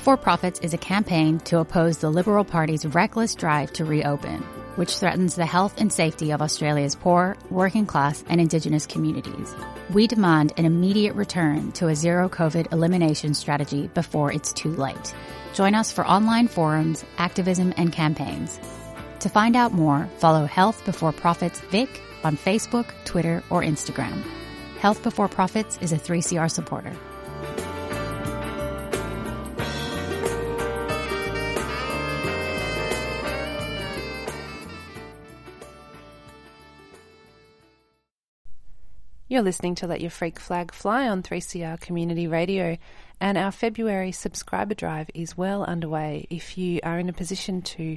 Before Profits is a campaign to oppose the Liberal Party's reckless drive to reopen, which threatens the health and safety of Australia's poor, working class, and Indigenous communities. We demand an immediate return to a zero COVID elimination strategy before it's too late. Join us for online forums, activism, and campaigns. To find out more, follow Health Before Profits Vic on Facebook, Twitter, or Instagram. Health Before Profits is a 3CR supporter. You're listening to Let Your Freak Flag Fly on 3CR Community Radio, and our February subscriber drive is well underway. If you are in a position to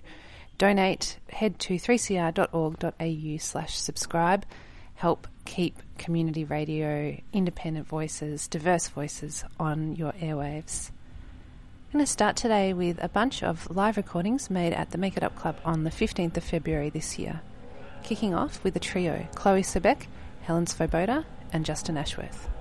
donate, head to 3cr.org.au slash subscribe. Help keep community radio, independent voices, diverse voices on your airwaves. I'm going to start today with a bunch of live recordings made at the Make It Up Club on the 15th of February this year. Kicking off with a trio Chloe Sobek, Helen Svoboda, and Justin Ashworth.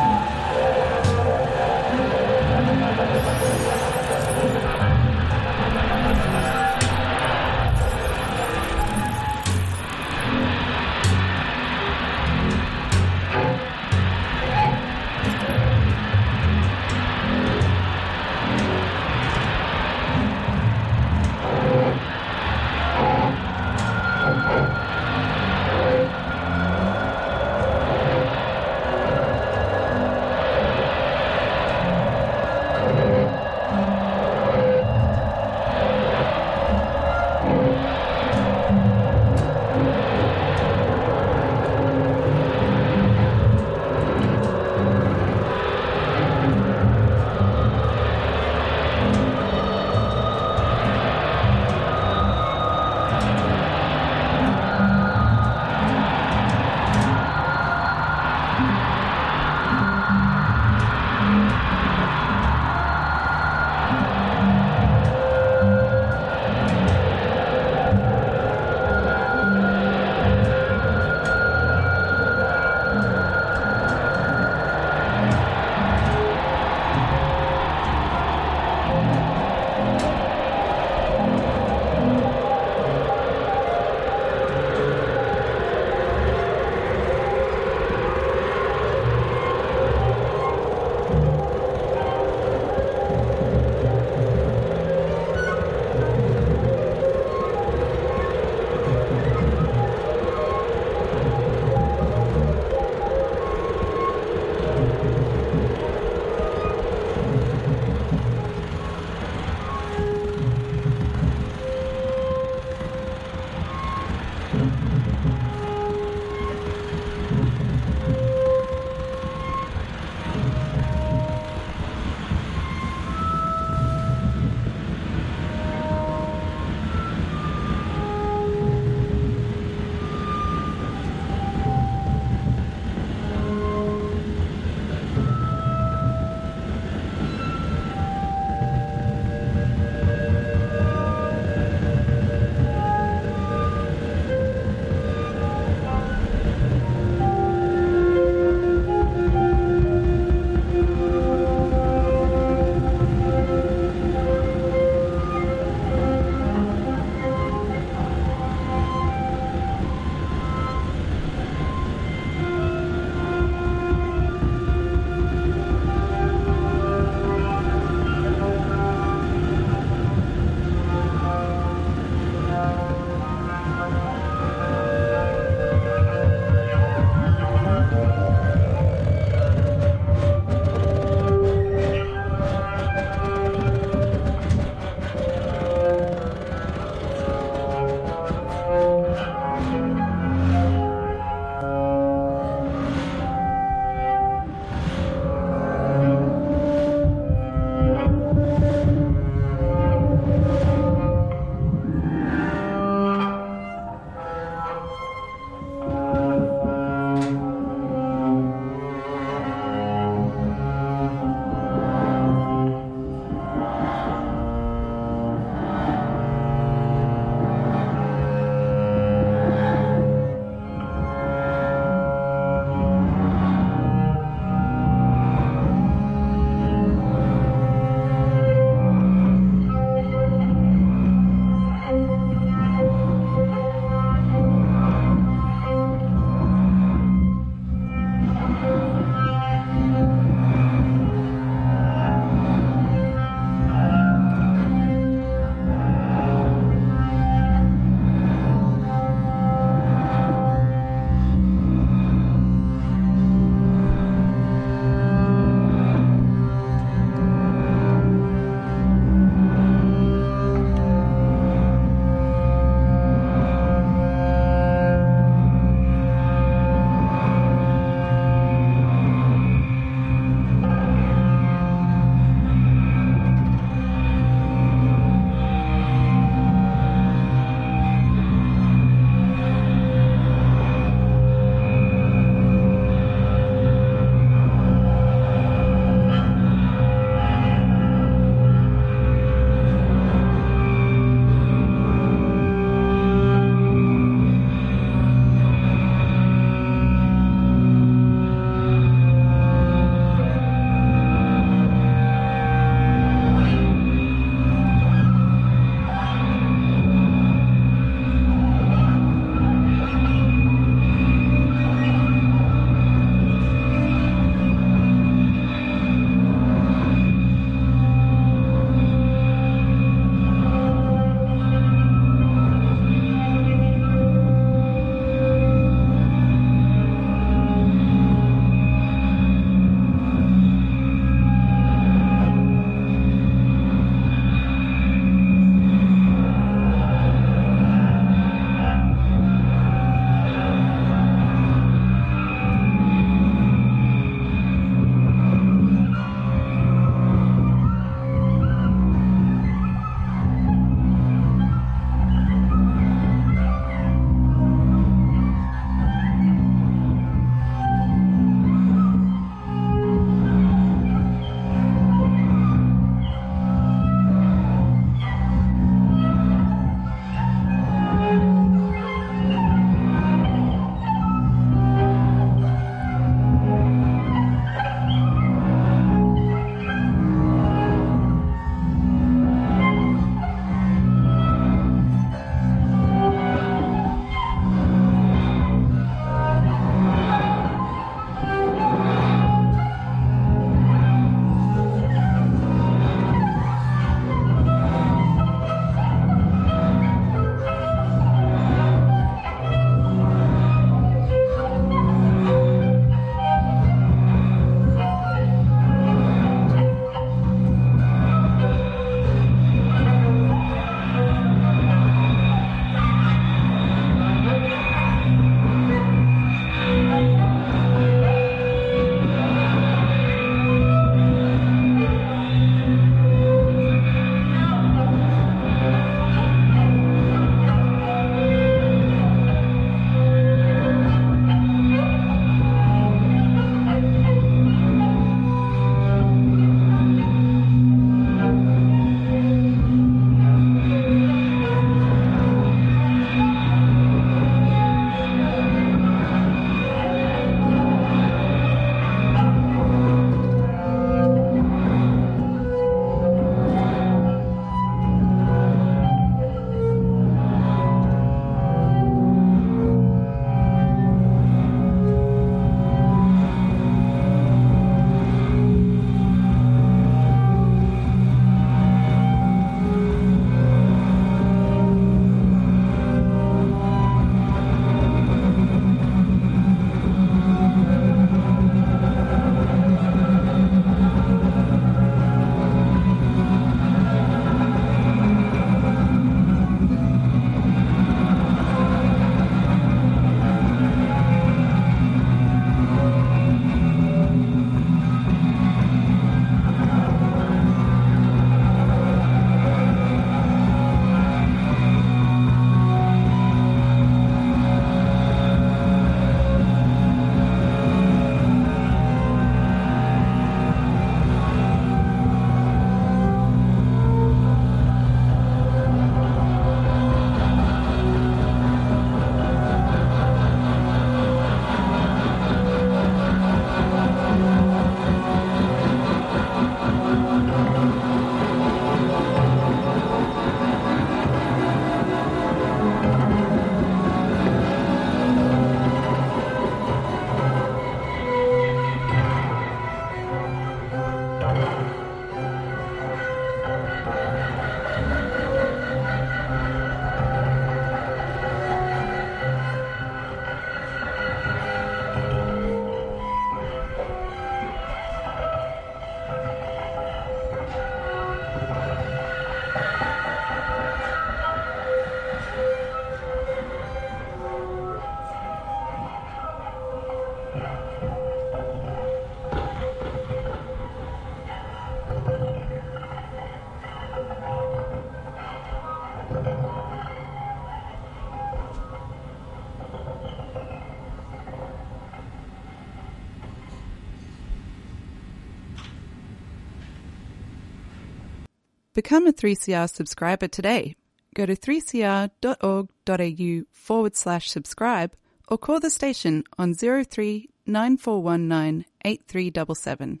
Become a 3CR subscriber today. Go to 3cr.org.au forward slash subscribe or call the station on 03 9419 8377.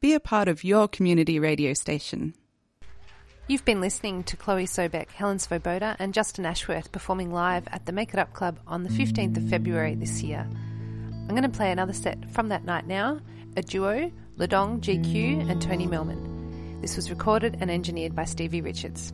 Be a part of your community radio station. You've been listening to Chloe Sobek, Helen Svoboda, and Justin Ashworth performing live at the Make It Up Club on the 15th of February this year. I'm going to play another set from that night now a duo, Ladong GQ and Tony Melman. This was recorded and engineered by Stevie Richards.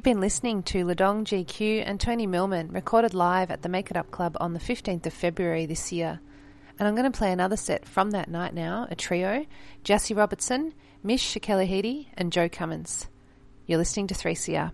You've been listening to Ladong GQ and Tony Millman recorded live at the Make It Up Club on the 15th of February this year. And I'm going to play another set from that night now, a trio, Jassy Robertson, Mish Shakelahidi and Joe Cummins. You're listening to 3CR.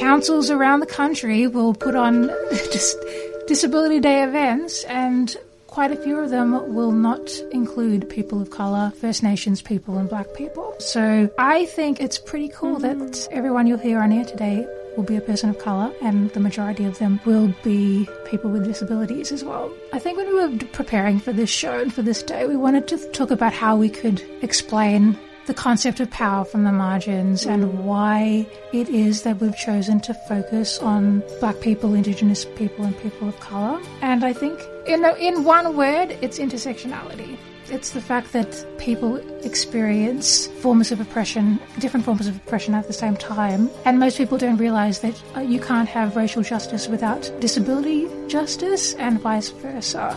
Councils around the country will put on just Disability Day events, and quite a few of them will not include people of colour, First Nations people, and black people. So I think it's pretty cool that mm-hmm. everyone you'll hear on air today will be a person of colour, and the majority of them will be people with disabilities as well. I think when we were preparing for this show and for this day, we wanted to talk about how we could explain the concept of power from the margins and why it is that we've chosen to focus on black people, indigenous people, and people of colour. And I think, in, in one word, it's intersectionality. It's the fact that people experience forms of oppression, different forms of oppression at the same time. And most people don't realize that uh, you can't have racial justice without disability justice and vice versa.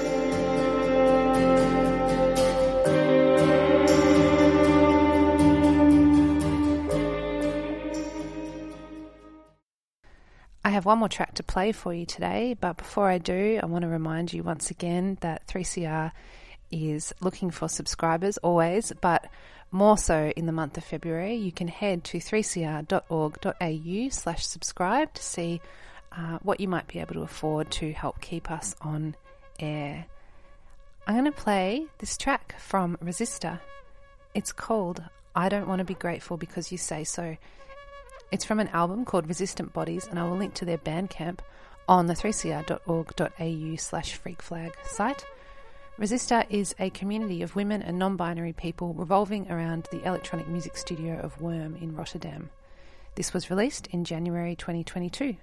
Have one more track to play for you today, but before I do, I want to remind you once again that 3CR is looking for subscribers always, but more so in the month of February. You can head to 3cr.org.au slash subscribe to see uh, what you might be able to afford to help keep us on air. I'm going to play this track from Resistor. It's called I Don't Want to Be Grateful Because You Say So. It's from an album called Resistant Bodies, and I will link to their Bandcamp on the 3cr.org.au slash freakflag site. Resistor is a community of women and non binary people revolving around the electronic music studio of Worm in Rotterdam. This was released in January 2022.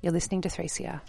You're listening to 3CR.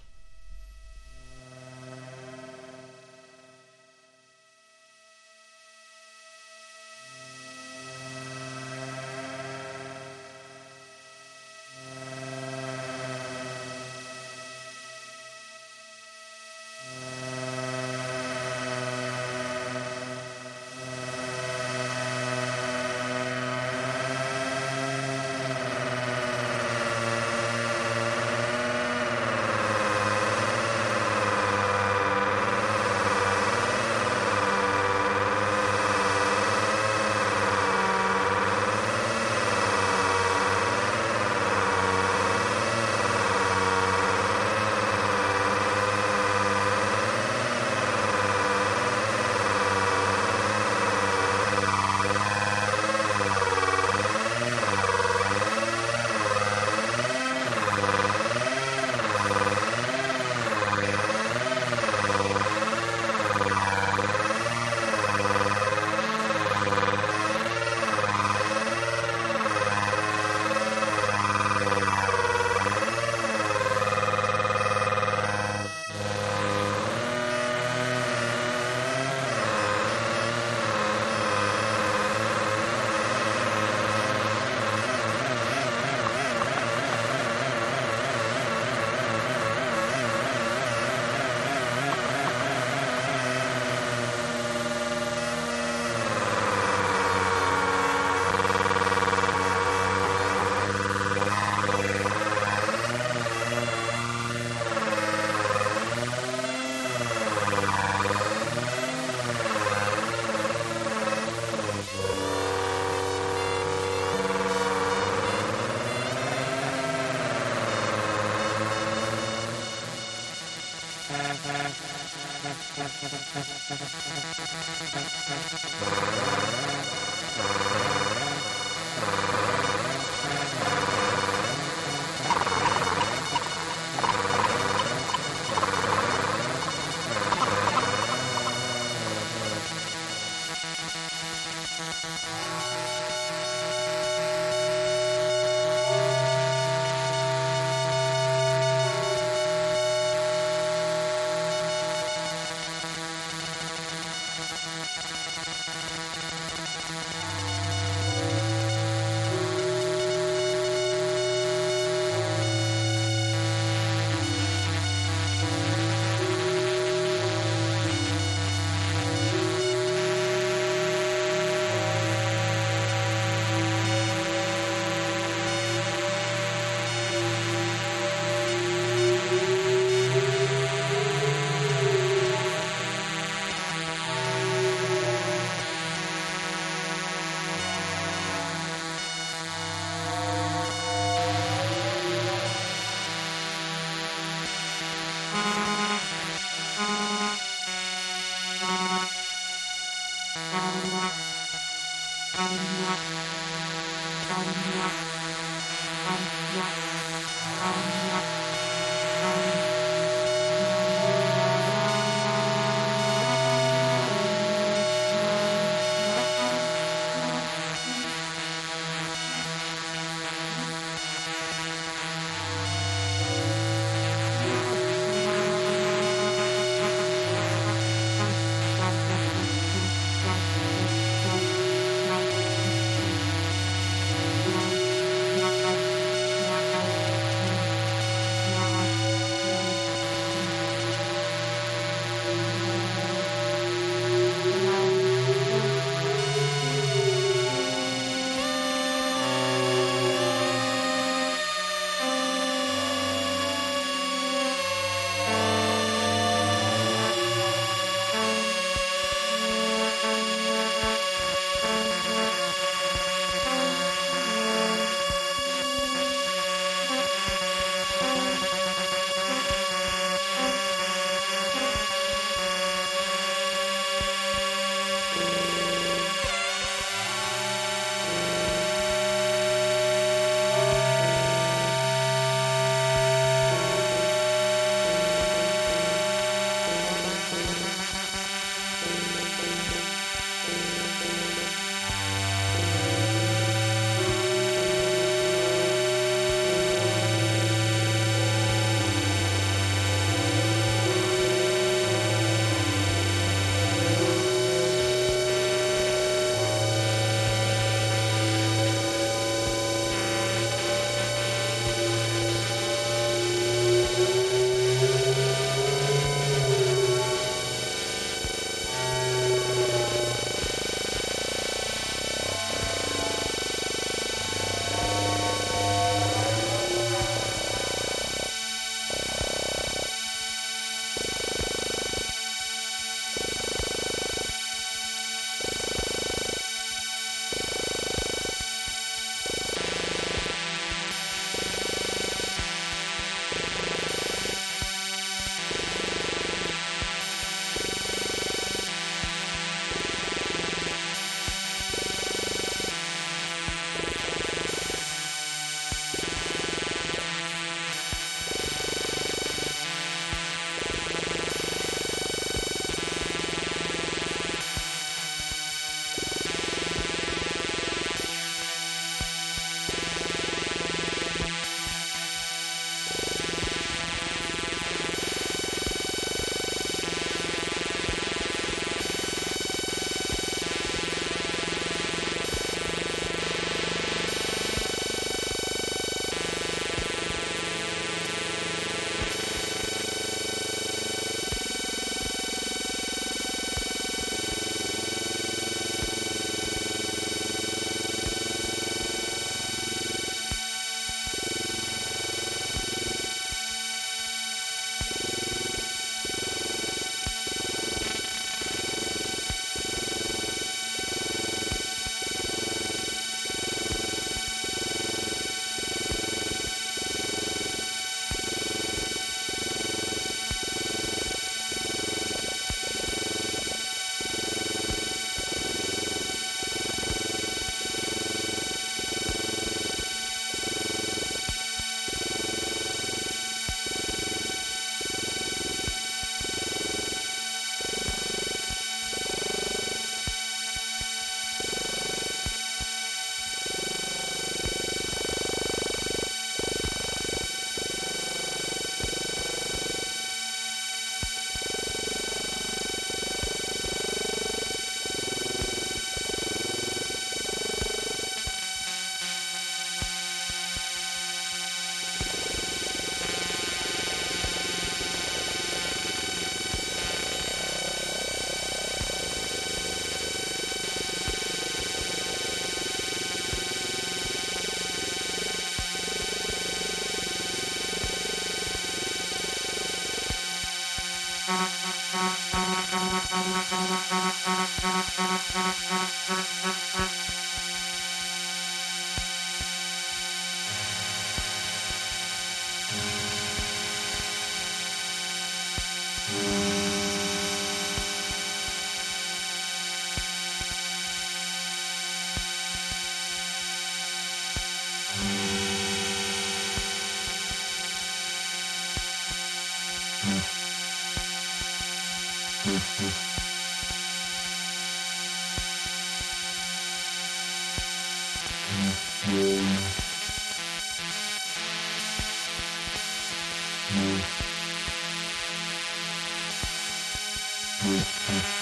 Música